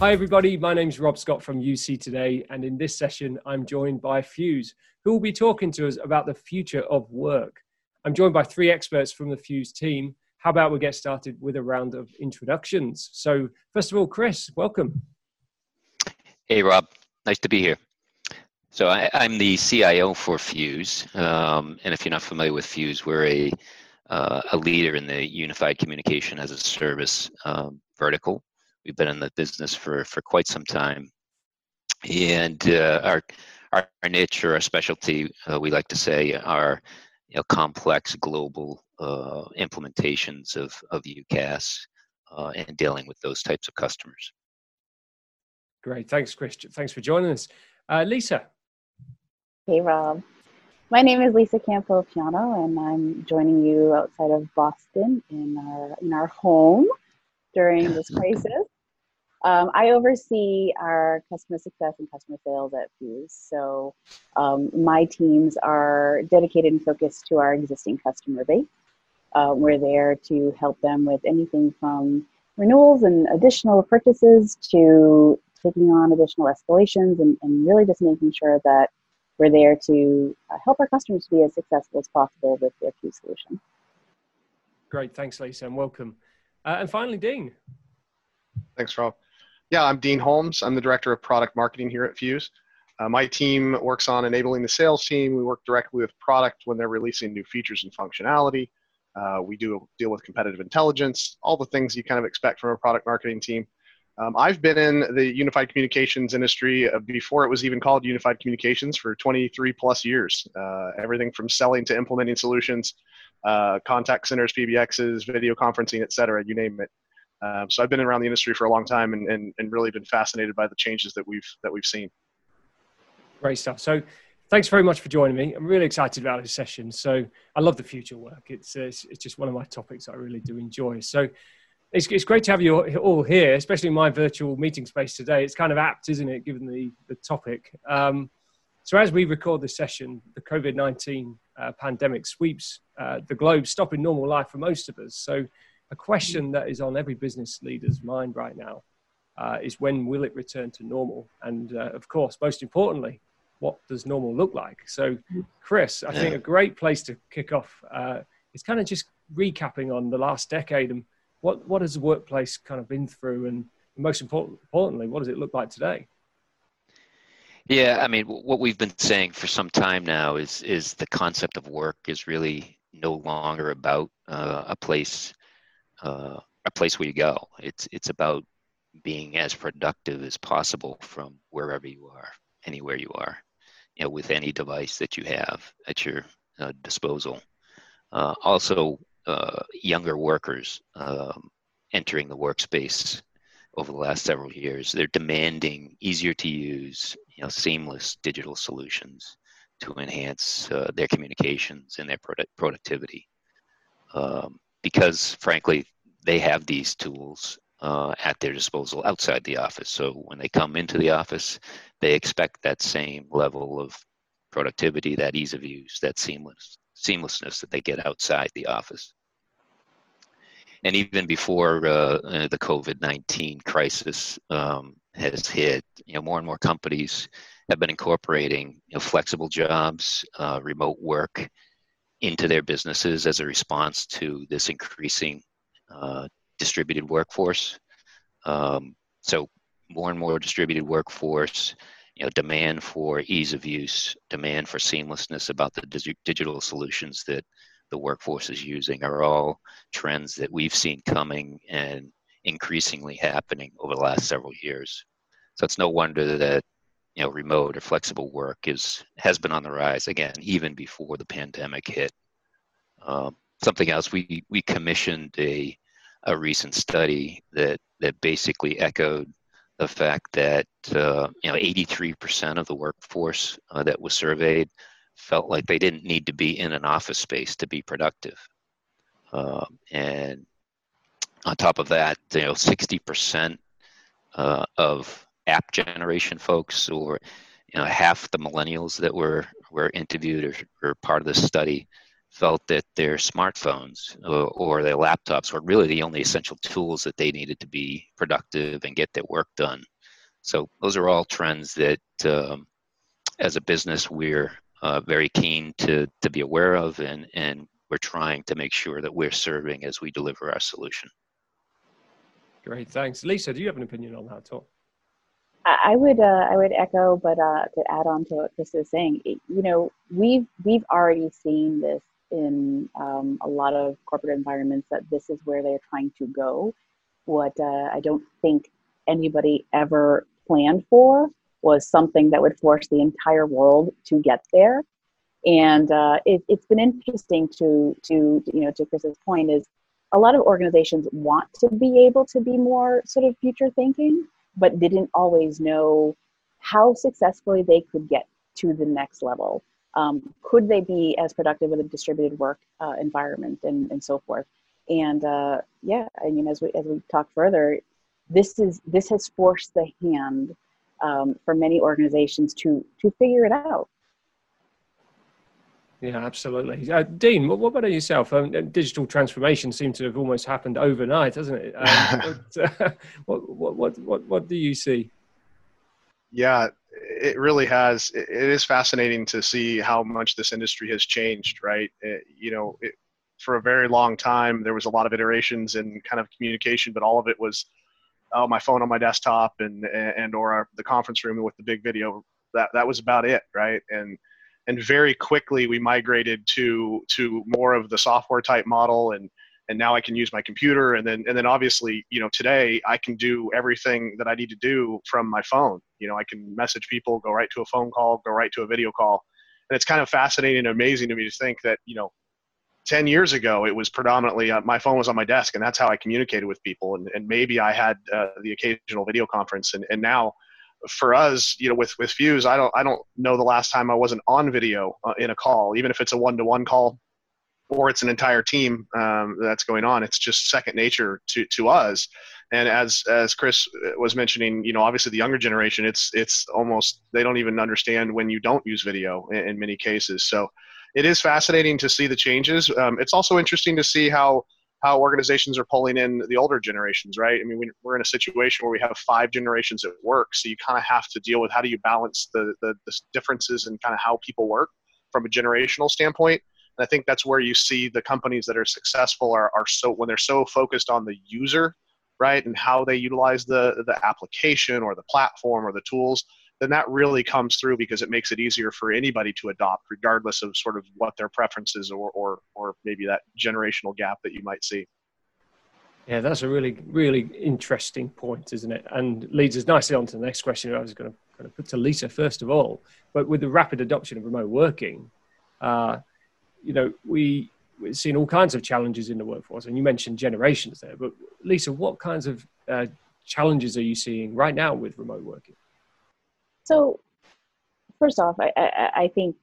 Hi, everybody. My name is Rob Scott from UC Today, and in this session, I'm joined by Fuze, who will be talking to us about the future of work. I'm joined by three experts from the Fuze team. How about we get started with a round of introductions? So, first of all, Chris, welcome. Hey, Rob. Nice to be here. So, I, am the CIO for Fuze. Um, and if you're not familiar with Fuze, we're a, uh, a leader in the unified communication as a service um, vertical. We've been in the business for, for quite some time. And uh, our, our, our niche or our specialty, uh, we like to say, are you know, complex global uh, implementations of, of UCaaS uh, and dealing with those types of customers. Great. Thanks, Chris. Thanks for joining us. Uh, Lisa. Hey, Rob. My name is Lisa Campo Piano, and I'm joining you outside of Boston in our in our home during this crisis. Um, I oversee our customer success and customer sales at Fuze. So um, my teams are dedicated and focused to our existing customer base. Uh, we're there to help them with anything from renewals and additional purchases to taking on additional escalations and, and really just making sure that we're there to uh, help our customers be as successful as possible with their Fuze solution. Great, thanks, Lisa, and welcome. Uh, and finally, Dean. Thanks, Rob. Yeah, I'm Dean Holmes. I'm the Director of Product Marketing here at Fuze. Uh, my team works on enabling the sales team. We work directly with product when they're releasing new features and functionality. Uh, we do deal with competitive intelligence, all the things you kind of expect from a product marketing team. Um, I've been in the unified communications industry uh, before it was even called unified communications for 23 plus years. Uh, everything from selling to implementing solutions, uh, contact centers, PBXs, video conferencing, et cetera, you name it. Um, so I've been around the industry for a long time and, and, and really been fascinated by the changes that we've that we've seen. Great stuff. So thanks very much for joining me. I'm really excited about this session. So I love the future work. It's, uh, it's, just one of my topics I really do enjoy. So it's, it's great to have you all here, especially in my virtual meeting space today. It's kind of apt, isn't it, given the, the topic. Um, so as we record this session, the COVID-19 uh, pandemic sweeps uh, the globe, stopping normal life for most of us. So a question that is on every business leader's mind right now uh, is when will it return to normal? And uh, of course, most importantly, what does normal look like? So, Chris, I think a great place to kick off uh, is kind of just recapping on the last decade and what, what has the workplace kind of been through, and most important, importantly, what does it look like today? Yeah, I mean, what we've been saying for some time now is is the concept of work is really no longer about uh, a place uh, a place where you go. It's it's about being as productive as possible from wherever you are, anywhere you are, you know, with any device that you have at your uh, disposal. Uh, also, uh, younger workers um, entering the workspace over the last several years, they're demanding easier to use, you know, seamless digital solutions to enhance uh, their communications and their product productivity. Um, because frankly, they have these tools uh, at their disposal outside the office. So when they come into the office, they expect that same level of productivity, that ease of use, that seamless seamlessness that they get outside the office. And even before uh, uh the COVID nineteen crisis um, has hit, you know, more and more companies have been incorporating you know, flexible jobs, uh, remote work, into their businesses as a response to this increasing uh, distributed workforce. Um, so more and more distributed workforce, you know, demand for ease of use, demand for seamlessness about the dig- digital solutions that the workforce is using are all trends that we've seen coming and increasingly happening over the last several years. So it's no wonder that you know remote or flexible work is has been on the rise again even before the pandemic hit. Um, something else we we commissioned a a recent study that that basically echoed the fact that uh, you know 83% of the workforce uh, that was surveyed felt like they didn't need to be in an office space to be productive. Um, and on top of that you know 60% uh, of app generation folks, or you know, half the millennials that were were interviewed or, or part of this study felt that their smartphones or, or, their laptops were really the only essential tools that they needed to be productive and get their work done. So those are all trends that, um, as a business, we're uh, very keen to to be aware of, and and we're trying to make sure that we're serving as we deliver our solution. Great, thanks, Lisa. Do you have an opinion on that at all? I would uh, I would echo, but uh, to add on to what Chris is saying, you know, we've we've already seen this in um, a lot of corporate environments that this is where they're trying to go. What uh, I don't think anybody ever planned for was something that would force the entire world to get there. And uh, it, has been interesting to to you know to Chris's point is a lot of organizations want to be able to be more sort of future thinking but didn't always know how successfully they could get to the next level. Um, could they be as productive with a distributed work uh, environment and, and so forth? And uh, yeah, I mean, as we as we talk further, this is this has forced the hand um, for many organizations to to figure it out. Yeah, absolutely. Uh, Dean, what, what, about yourself? Um, digital transformation seems to have almost happened overnight, hasn't it? Um, but, uh, what, what, what, what do you see? Yeah, it really has. It is fascinating to see how much this industry has changed, right? It, you know, it, for a very long time, there was a lot of iterations and kind of communication, but all of it was, oh, my phone on my desktop and, and or our, the conference room with the big video. That, that was about it, right? And and very quickly we migrated to to more of the software type model and and now I can use my computer. And then and then obviously you know today I can do everything that I need to do from my phone. You know I can message people go right to a phone call go right to a video call. And it's kind of fascinating and amazing to me to think that you know 10 years ago it was predominantly uh, my phone was on my desk and that's how I communicated with people. And, and maybe I had uh, the occasional video conference and, and now for us, you know, with with Fuze, I don't I don't know the last time I wasn't on video uh, in a call, even if it's a one to one call or it's an entire team um, that's going on. It's just second nature to to us. And as as Chris was mentioning, you know, obviously the younger generation, it's it's almost they don't even understand when you don't use video in, in many cases. So it is fascinating to see the changes. Um, it's also interesting to see how how organizations are pulling in the older generations, right? I mean, we're in a situation where we have five generations at work, so you kind of have to deal with how do you balance the, the, the differences in kind of how people work from a generational standpoint. And I think that's where you see the companies that are successful are, are so when they're so focused on the user, right, and how they utilize the the application or the platform or the tools then that really comes through because it makes it easier for anybody to adopt, regardless of sort of what their preferences or or or maybe that generational gap that you might see. Yeah, that's a really really interesting point, isn't it? And leads us nicely on to the next question. I was going to kind of put to Lisa first of all, but with the rapid adoption of remote working, uh, you know, we we've seen all kinds of challenges in the workforce, and you mentioned generations there. But Lisa, what kinds of uh, challenges are you seeing right now with remote working? So, first off, I, I, I, think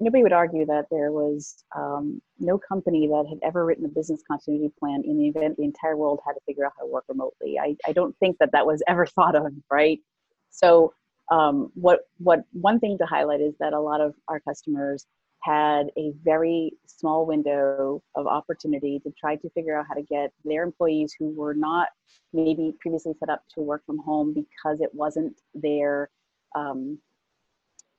nobody would argue that there was um, no company that had ever written a business continuity plan in the event the entire world had to figure out how to work remotely. I, I don't think that that was ever thought of, right? So, um, what what one thing to highlight is that a lot of our customers had a very small window of opportunity to try to figure out how to get their employees who were not maybe previously set up to work from home because it wasn't their um,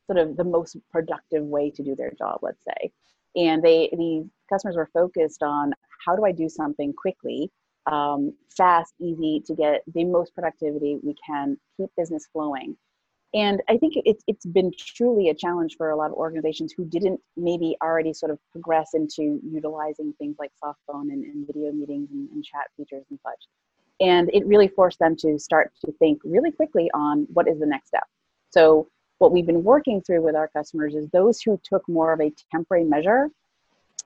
sort of the most productive way to do their job, let's say. And they the customers were focused on how do I do something quickly, um, fast, easy to get the most productivity we can, keep business flowing. And I think it's it's been truly a challenge for a lot of organizations who didn't maybe already sort of progress into utilizing things like soft phone and, and video meetings and, and chat features and such. And it really forced them to start to think really quickly on what is the next step so what we've been working through with our customers is those who took more of a temporary measure.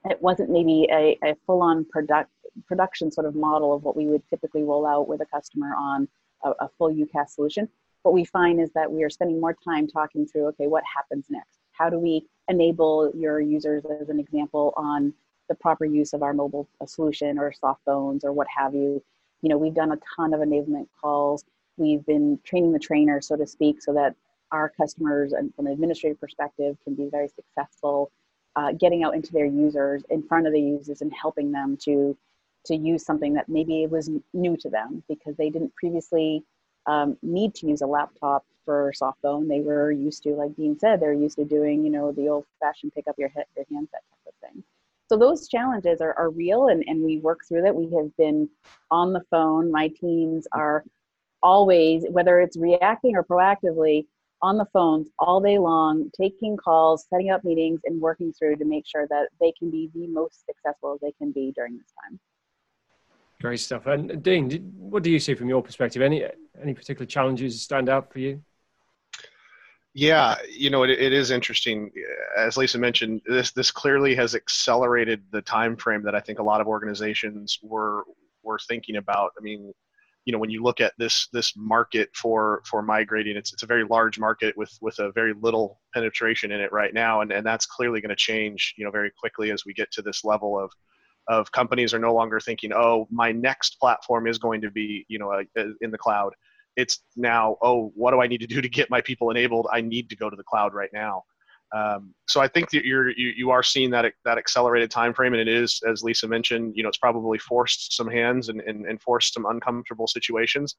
It wasn't maybe a, a full-on product, production sort of model of what we would typically roll out with a customer on a, a full UCaaS solution. What we find is that we are spending more time talking through, okay, what happens next? How do we enable your users, as an example, on the proper use of our mobile uh, solution or soft phones or what have you? You know, we've done a ton of enablement calls. We've been training the trainer, so to speak, so that our customers and from an administrative perspective can be very successful uh, getting out into their users, in front of the users, and helping them to to use something that maybe was new to them because they didn't previously um, need to use a laptop for soft phone. They were used to, like Dean said, they're used to doing, you know, the old fashioned pick up your, head, your handset type of thing. So those challenges are, are real and, and we work through that. We have been on the phone. My teams are always, whether it's reacting or proactively, on the phones all day long, taking calls, setting up meetings, and working through to make sure that they can be the most successful they can be during this time. Great stuff. And Dean, what do you see from your perspective? Any any particular challenges stand out for you? Yeah, you know, it, it is interesting. As Lisa mentioned, this this clearly has accelerated the time frame that I think a lot of organizations were were thinking about. I mean, you know, when you look at this this market for for migrating, it's it's a very large market with with a very little penetration in it right now, and and that's clearly going to change, you know, very quickly as we get to this level of of companies are no longer thinking, oh, my next platform is going to be, you know, uh, in the cloud. It's now, oh, what do I need to do to get my people enabled? I need to go to the cloud right now. Um, so I think that you're you, you are seeing that that accelerated time frame, and it is, as Lisa mentioned, you know, it's probably forced some hands and, and, and forced some uncomfortable situations.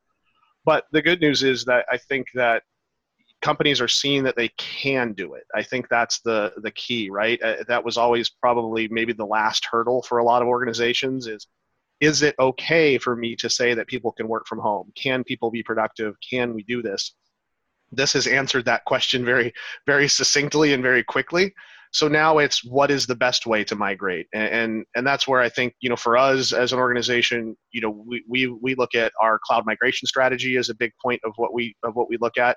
But the good news is that I think that companies are seeing that they can do it. I think that's the the key, right? Uh, that was always probably maybe the last hurdle for a lot of organizations is is it okay for me to say that people can work from home? Can people be productive? Can we do this? This has answered that question very very succinctly and very quickly. So now it's what is the best way to migrate, and, and and, that's where I think you know for us as an organization, you know we, we we look at our cloud migration strategy as a big point of what we of what we look at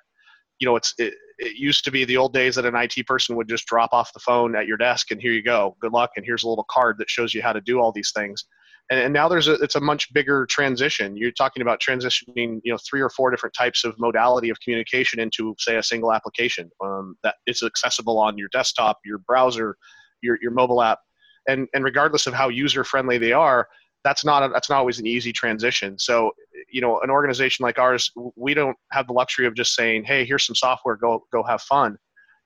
you know, it's it, it, used to be the old days that an IT person would just drop off the phone at your desk and here you go, good luck, and here's a little card that shows you how to do all these things. And, and now there's a it's a much bigger transition. You're talking about transitioning, you know, three or four different types of modality of communication into, say, a single application um, that is accessible on your desktop, your browser, your your mobile app, and and regardless of how user friendly they are, that's not a, that's not always an easy transition. So, you know, an organization like ours, we don't have the luxury of just saying, "Hey, here's some software, go go have fun."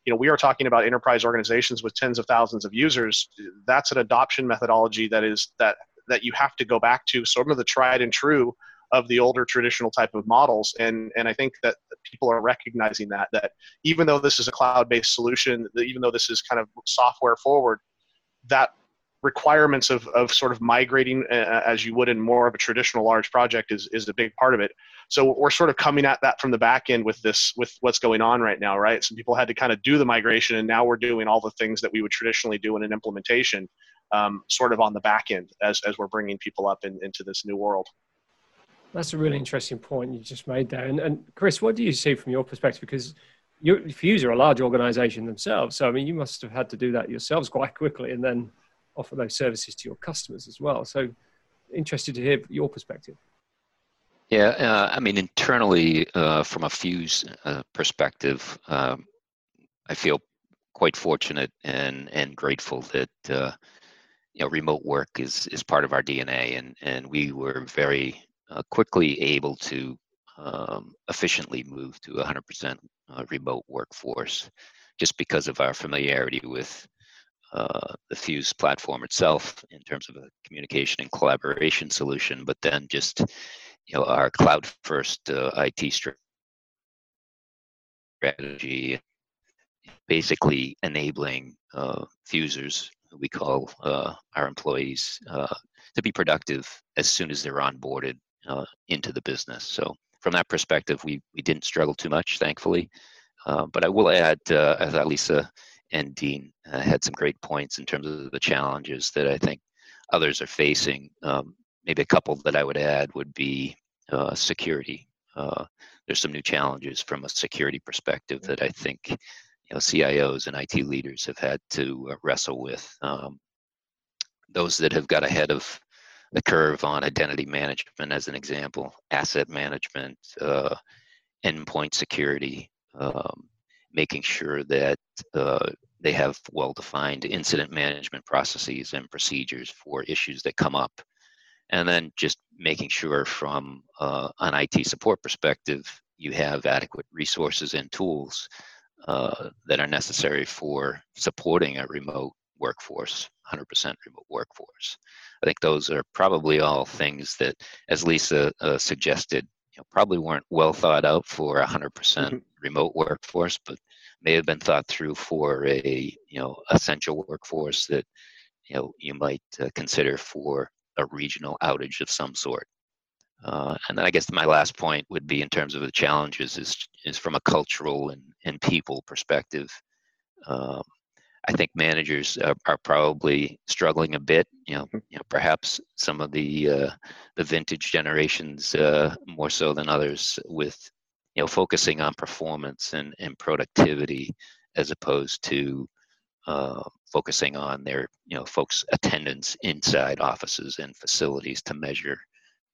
You know, we are talking about enterprise organizations with tens of thousands of users. That's an adoption methodology that is that that you have to go back to some of the tried and true of the older traditional type of models and and I think that people are recognizing that that even though this is a cloud-based solution even though this is kind of software forward that requirements of, of sort of migrating uh, as you would in more of a traditional large project is, is a big part of it. So we're sort of coming at that from the back end with this, with what's going on right now, right? Some people had to kind of do the migration and now we're doing all the things that we would traditionally do in an implementation um, sort of on the back end as, as we're bringing people up in, into this new world. That's a really interesting point you just made there. And, and Chris, what do you see from your perspective? Because you, Fuze are a large organization themselves. So, I mean, you must have had to do that yourselves quite quickly and then offer those services to your customers as well. So, interested to hear your perspective. Yeah, uh, I mean, internally, uh, from a Fuze uh, perspective, um, I feel quite fortunate and and grateful that uh, you know remote work is is part of our DNA, and and we were very uh, quickly able to um, efficiently move to a 100% uh, remote workforce, just because of our familiarity with uh, the Fuze platform itself in terms of a communication and collaboration solution, but then just you know our cloud first uh, IT strategy, basically enabling uh, Fuzers, we call uh, our employees, uh, to be productive as soon as they're onboarded uh, into the business. So from that perspective, we we didn't struggle too much, thankfully. but I will add, as Lisa and Dean uh, had some great points in terms of the challenges that I think others are facing. Um, maybe a couple that I would add would be uh, security. Uh, there's some new challenges from a security perspective that I think you know CIOs and IT leaders have had to uh, wrestle with. Um, those that have got ahead of the curve on identity management, as an example, asset management, uh, endpoint security. Um, making sure that uh, they have well-defined incident management processes and procedures for issues that come up and then just making sure from uh, an IT support perspective you have adequate resources and tools uh, that are necessary for supporting a remote workforce, 100% remote workforce. I think those are probably all things that, as Lisa uh, suggested, you know, probably weren't well thought out for a 100% mm hmm remote workforce, but may have been thought through for a you know essential workforce that you know you might uh, consider for a regional outage of some sort. Uh, and then I guess my last point would be in terms of the challenges is is from a cultural and, and people perspective. Um, I think managers are, are, probably struggling a bit. You know, mm-hmm. you know, perhaps some of the uh, the vintage generations uh, more so than others with you know focusing on performance and, and productivity as opposed to uh, focusing on their you know folks attendance inside offices and facilities to measure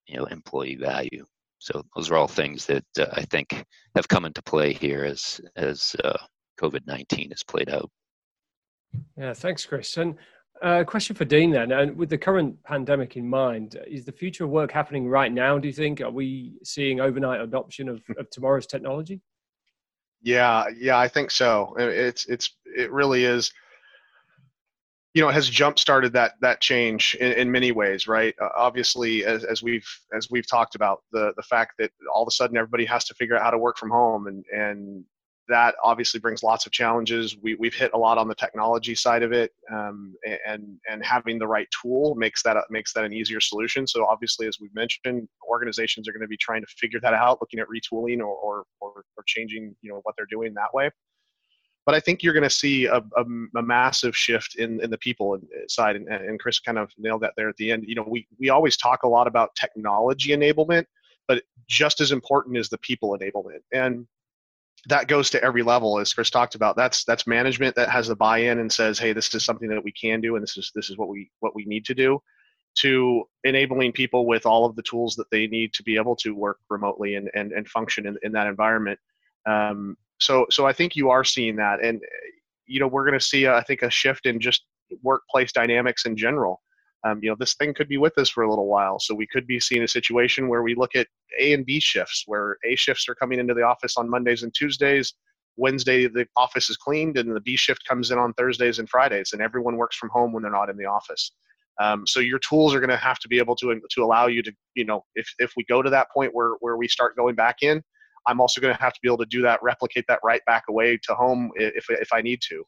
you know employee value. So those are all things that uh, I think have come into play here as as uh, COVID nineteen has played out. Yeah, thanks, Chris. And a uh, question for Dean then. And with the current pandemic in mind, is the future of work happening right now? Do you think? Are we seeing overnight adoption of, of tomorrow's technology? Yeah, yeah, I think so. It's it's it really is you know, has jump started that that change in, in many ways, right? Uh, obviously, as, as we've as we've talked about, the the fact that all of a sudden everybody has to figure out how to work from home, and and that obviously brings lots of challenges. We we've hit a lot on the technology side of it, um, and and having the right tool makes that makes that an easier solution. So obviously, as we've mentioned, organizations are going to be trying to figure that out, looking at retooling or or, or, or changing, you know, what they're doing that way but I think you're going to see a, a, a, massive shift in, in the people side, and, and Chris kind of nailed that there at the end. You know, we we always talk a lot about technology enablement, but just as important is the people enablement, and that goes to every level, as Chris talked about. That's that's management that has the buy-in and says, "Hey, this is something that we can do, and this is this is what we what we need to do." To enabling people with all of the tools that they need to be able to work remotely and and, and function in, in that environment. Um, so so I think you are seeing that, and you know we're going to see I think a shift in just workplace dynamics in general. Um, you know this thing could be with us for a little while, so we could be seeing a situation where we look at A and B shifts, where A shifts are coming into the office on Mondays and Tuesdays. Wednesday the office is cleaned, and the B shift comes in on Thursdays and Fridays, and everyone works from home when they're not in the office. Um, so your tools are going to have to be able to to allow you to you know if if we go to that point where where we start going back in, I'm also going to have to be able to do that, replicate that right back away to home if, if I need to.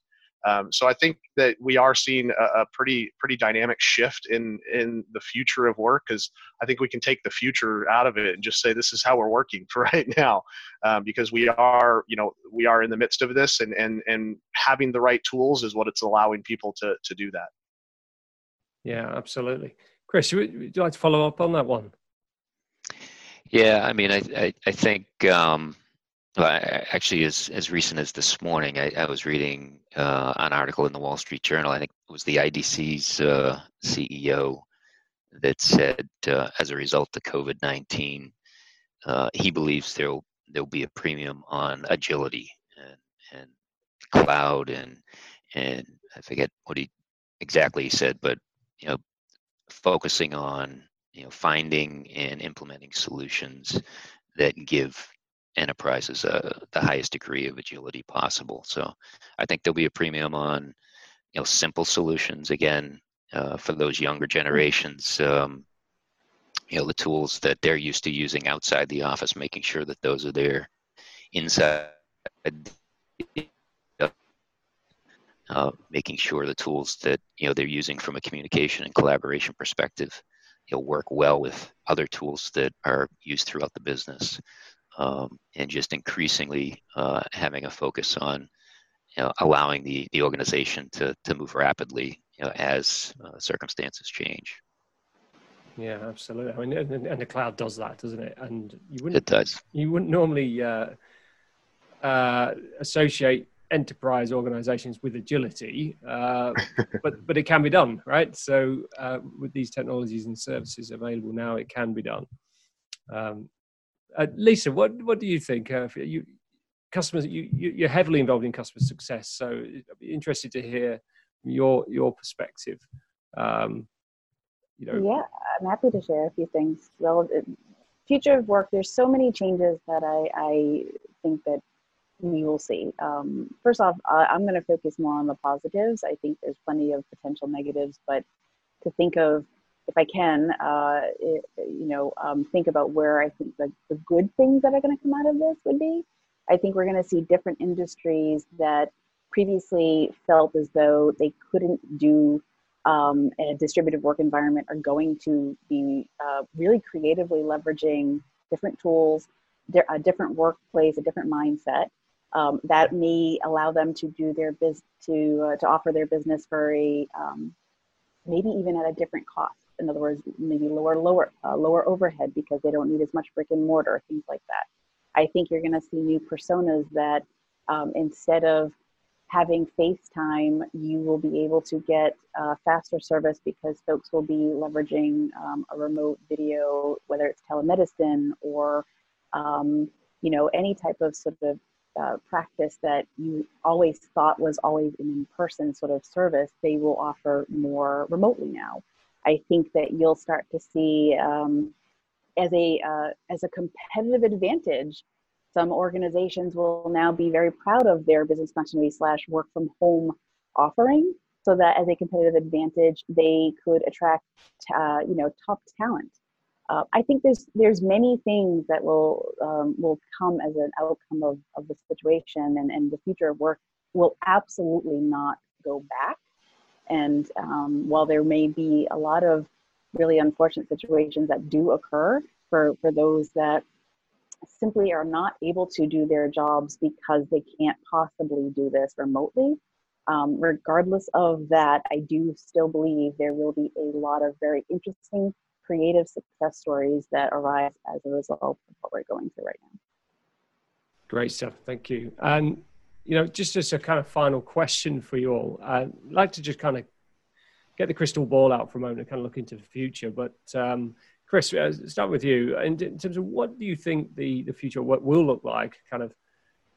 Um, so I think that we are seeing a, a, pretty pretty dynamic shift in in the future of work because I think we can take the future out of it and just say this is how we're working for right now um, because we are you know we are in the midst of this and and and having the right tools is what it's allowing people to to do that. Yeah, absolutely. Chris, would you like to follow up on that one? Yeah, I mean, I I, I think um, actually as as recent as this morning, I, I was reading uh, an article in the Wall Street Journal. I think it was the IDC's uh, CEO that said, uh, as a result of COVID nineteen, uh, he believes there'll there'll be a premium on agility and and cloud and and I forget what he exactly said, but you know, focusing on you know, finding and implementing solutions that give enterprises uh, the highest degree of agility possible. So I think there'll be a premium on, you know, simple solutions again uh, for those younger generations. Um, you know, the tools that they're used to using outside the office, making sure that those are there inside. Uh, making sure the tools that you know they're using from a communication and collaboration perspective know, work well with other tools that are used throughout the business, um, and just increasingly uh, having a focus on you know, allowing the, the organization to, to move rapidly you know, as uh, circumstances change. Yeah, absolutely. I mean, and, and, the cloud does that, doesn't it? And you wouldn't. It does. You wouldn't normally uh, uh associate enterprise organizations with agility, uh, but but it can be done, right? So uh, with these technologies and services available now, it can be done. Um, uh, Lisa, what what do you think? Uh, you customers, you you're heavily involved in customer success, so I'd be interested to hear your your perspective. Um, you know, yeah, I'm happy to share a few things. Well, future of work. There's so many changes that I I think that we will see. Um, first off, I'm going to focus more on the positives. I think there's plenty of potential negatives, but to think of, if I can, uh, it, you know, um, think about where I think the, the good things that are going to come out of this would be. I think we're going to see different industries that previously felt as though they couldn't do um, a distributed work environment are going to be uh, really creatively leveraging different tools, a different workplace, a different mindset. Um, that may allow them to do their biz to uh, to offer their business for a um, maybe even at a different cost. In other words, maybe lower lower uh, lower overhead because they don't need as much brick and mortar, things like that. I think you're going to see new personas that um, instead of having FaceTime, you will be able to get uh, faster service because folks will be leveraging um, a remote video, whether it's telemedicine or um, you know any type of sort of uh, practice that you always thought was always an in-person sort of service. They will offer more remotely now. I think that you'll start to see um, as a uh, as a competitive advantage some organizations will now be very proud of their business continuity slash work from home offering so that as a competitive advantage they could attract uh, you know top talent uh, i think there's there's many things that will um, will come as an outcome of, of the situation and, and the future of work will absolutely not go back and um, while there may be a lot of really unfortunate situations that do occur for for those that simply are not able to do their jobs because they can't possibly do this remotely. Um, regardless of that, I do still believe there will be a lot of very interesting, creative success stories that arise as a result of what we're going through right now. Great stuff. Thank you. And, you know, just as a kind of final question for you all, I'd like to just kind of get the crystal ball out for a moment and kind of look into the future. But um, Chris, uh, start with you. In, in, terms of what do you think the, the future what will look like, kind of,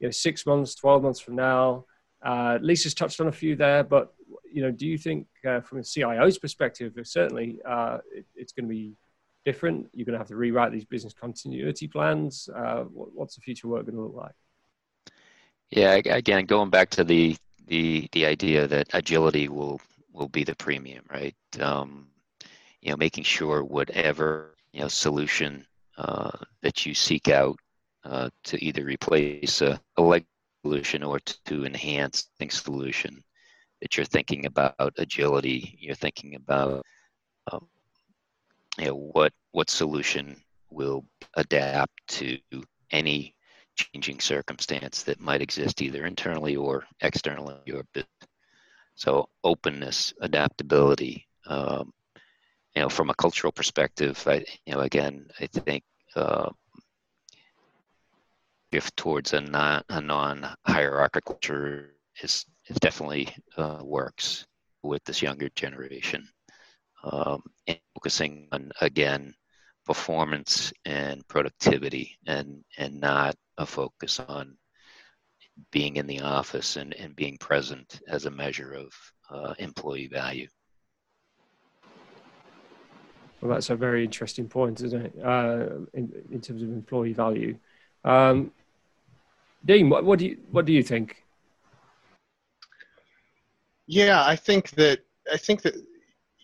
you know, six months, twelve months from now? Uh, Lisa's touched on a few there, but you know, do you think uh, from a CIO's perspective, certainly uh, it, it's going to be different? You're going to have to rewrite these business continuity plans. Uh, what, what's the future work going to look like? Yeah, again, going back to the the the idea that agility will will be the premium, right? Um, you know, making sure whatever you know solution uh, that you seek out uh, to either replace a, a leg solution or to, enhance a solution that you're thinking about agility, you're thinking about um, you know what what solution will adapt to any changing circumstance that might exist either internally or externally. So openness, adaptability, um, you know, from a cultural perspective, I, you know, again, I think uh, shift towards a non a non hierarchical culture is is definitely uh, works with this younger generation, um, and focusing on again performance and productivity, and and not a focus on being in the office and, and being present as a measure of uh, employee value. Well, that's a very interesting point, isn't it? Uh, in, in terms of employee value. Um, Dean, what, what do you what do you think? Yeah, I think that I think that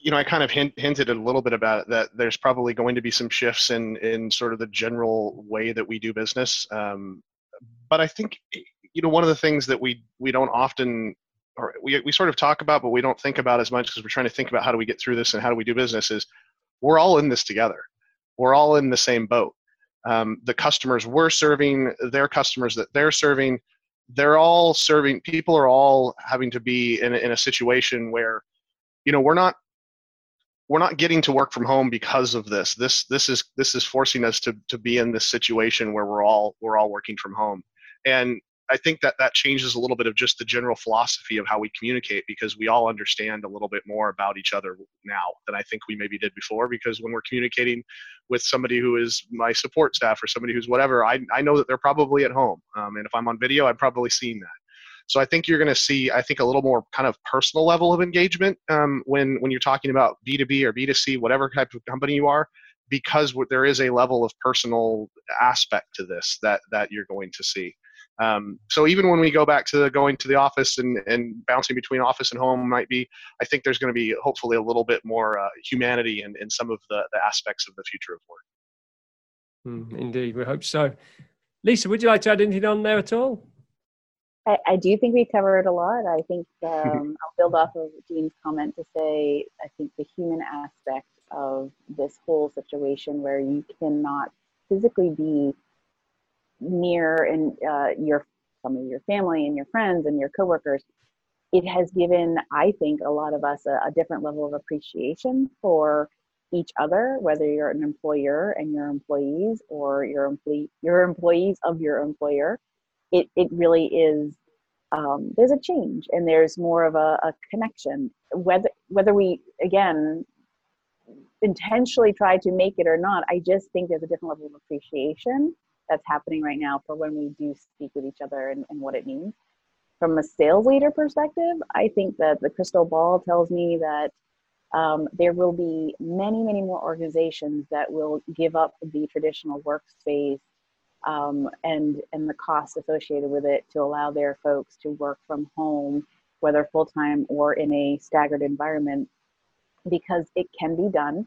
you know I kind of hint, hinted a little bit about it that there's probably going to be some shifts in in sort of the general way that we do business. Um, but I think you know one of the things that we we don't often or we, we sort of talk about but we don't think about as much because we're trying to think about how do we get through this and how do we do business is we're all in this together. We're all in the same boat. Um, the customers we're serving, their customers that they're serving, they're all serving. People are all having to be in, in a situation where, you know, we're not we're not getting to work from home because of this. This this is this is forcing us to to be in this situation where we're all we're all working from home. And I think that that changes a little bit of just the general philosophy of how we communicate because we all understand a little bit more about each other now than I think we maybe did before. Because when we're communicating with somebody who is my support staff or somebody who's whatever, I, I know that they're probably at home. Um, and if I'm on video, I've probably seen that. So I think you're going to see, I think, a little more kind of personal level of engagement um, when when you're talking about B2B or B2C, whatever type of company you are, because there is a level of personal aspect to this that that you're going to see. Um, so even when we go back to going to the office and, and bouncing between office and home might be, I think there's going to be hopefully a little bit more uh, humanity in, in some of the, the aspects of the future of work. Mm, indeed, we hope so. Lisa, would you like to add anything on there at all? I, I do think we covered a lot. I think um, I'll build off of Dean's comment to say I think the human aspect of this whole situation where you cannot physically be near and uh, your some of your family and your friends and your coworkers it has given i think a lot of us a, a, different level of appreciation for each other whether you're an employer and your employees or your employee your employees of your employer. It, it really is um, there's a change and there's more of a, a connection. Whether whether we again intentionally try to make it or not i just think there's a different level of appreciation that's happening right now for when we do speak with each other and, and what it means. From a sales leader perspective, I think that the crystal ball tells me that um, there will be many, many more organizations that will give up the traditional workspace um, and and the costs associated with it to allow their folks to work from home, whether full time or in a staggered environment, because it can be done.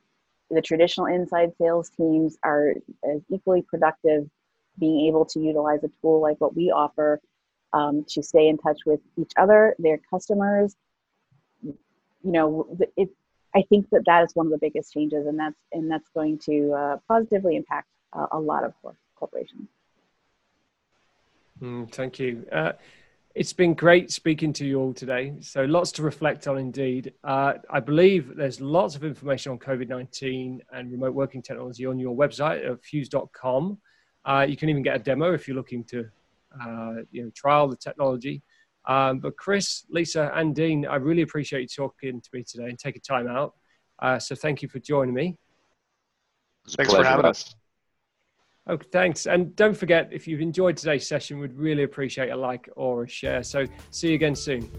The traditional inside sales teams are as equally productive being able to utilize a tool like what we offer um, to stay in touch with each other, their customers. You know, it, I think that that is one of the biggest changes, and that's and that's going to uh, positively impact uh, a lot of corporations. Mm, thank you. Uh, it's been great speaking to you all today. So lots to reflect on indeed. Uh, I believe there's lots of information on COVID 19 and remote working technology on your website at fuze.com. Uh, you can even get a demo if you're looking to uh, you know, trial the technology. Um, but Chris, Lisa, and Dean, I really appreciate you talking to me today and taking time out. Uh, so thank you for joining me. Thanks for having us. Oh, thanks. And don't forget, if you've enjoyed today's session, we'd really appreciate a like or a share. So see you again soon.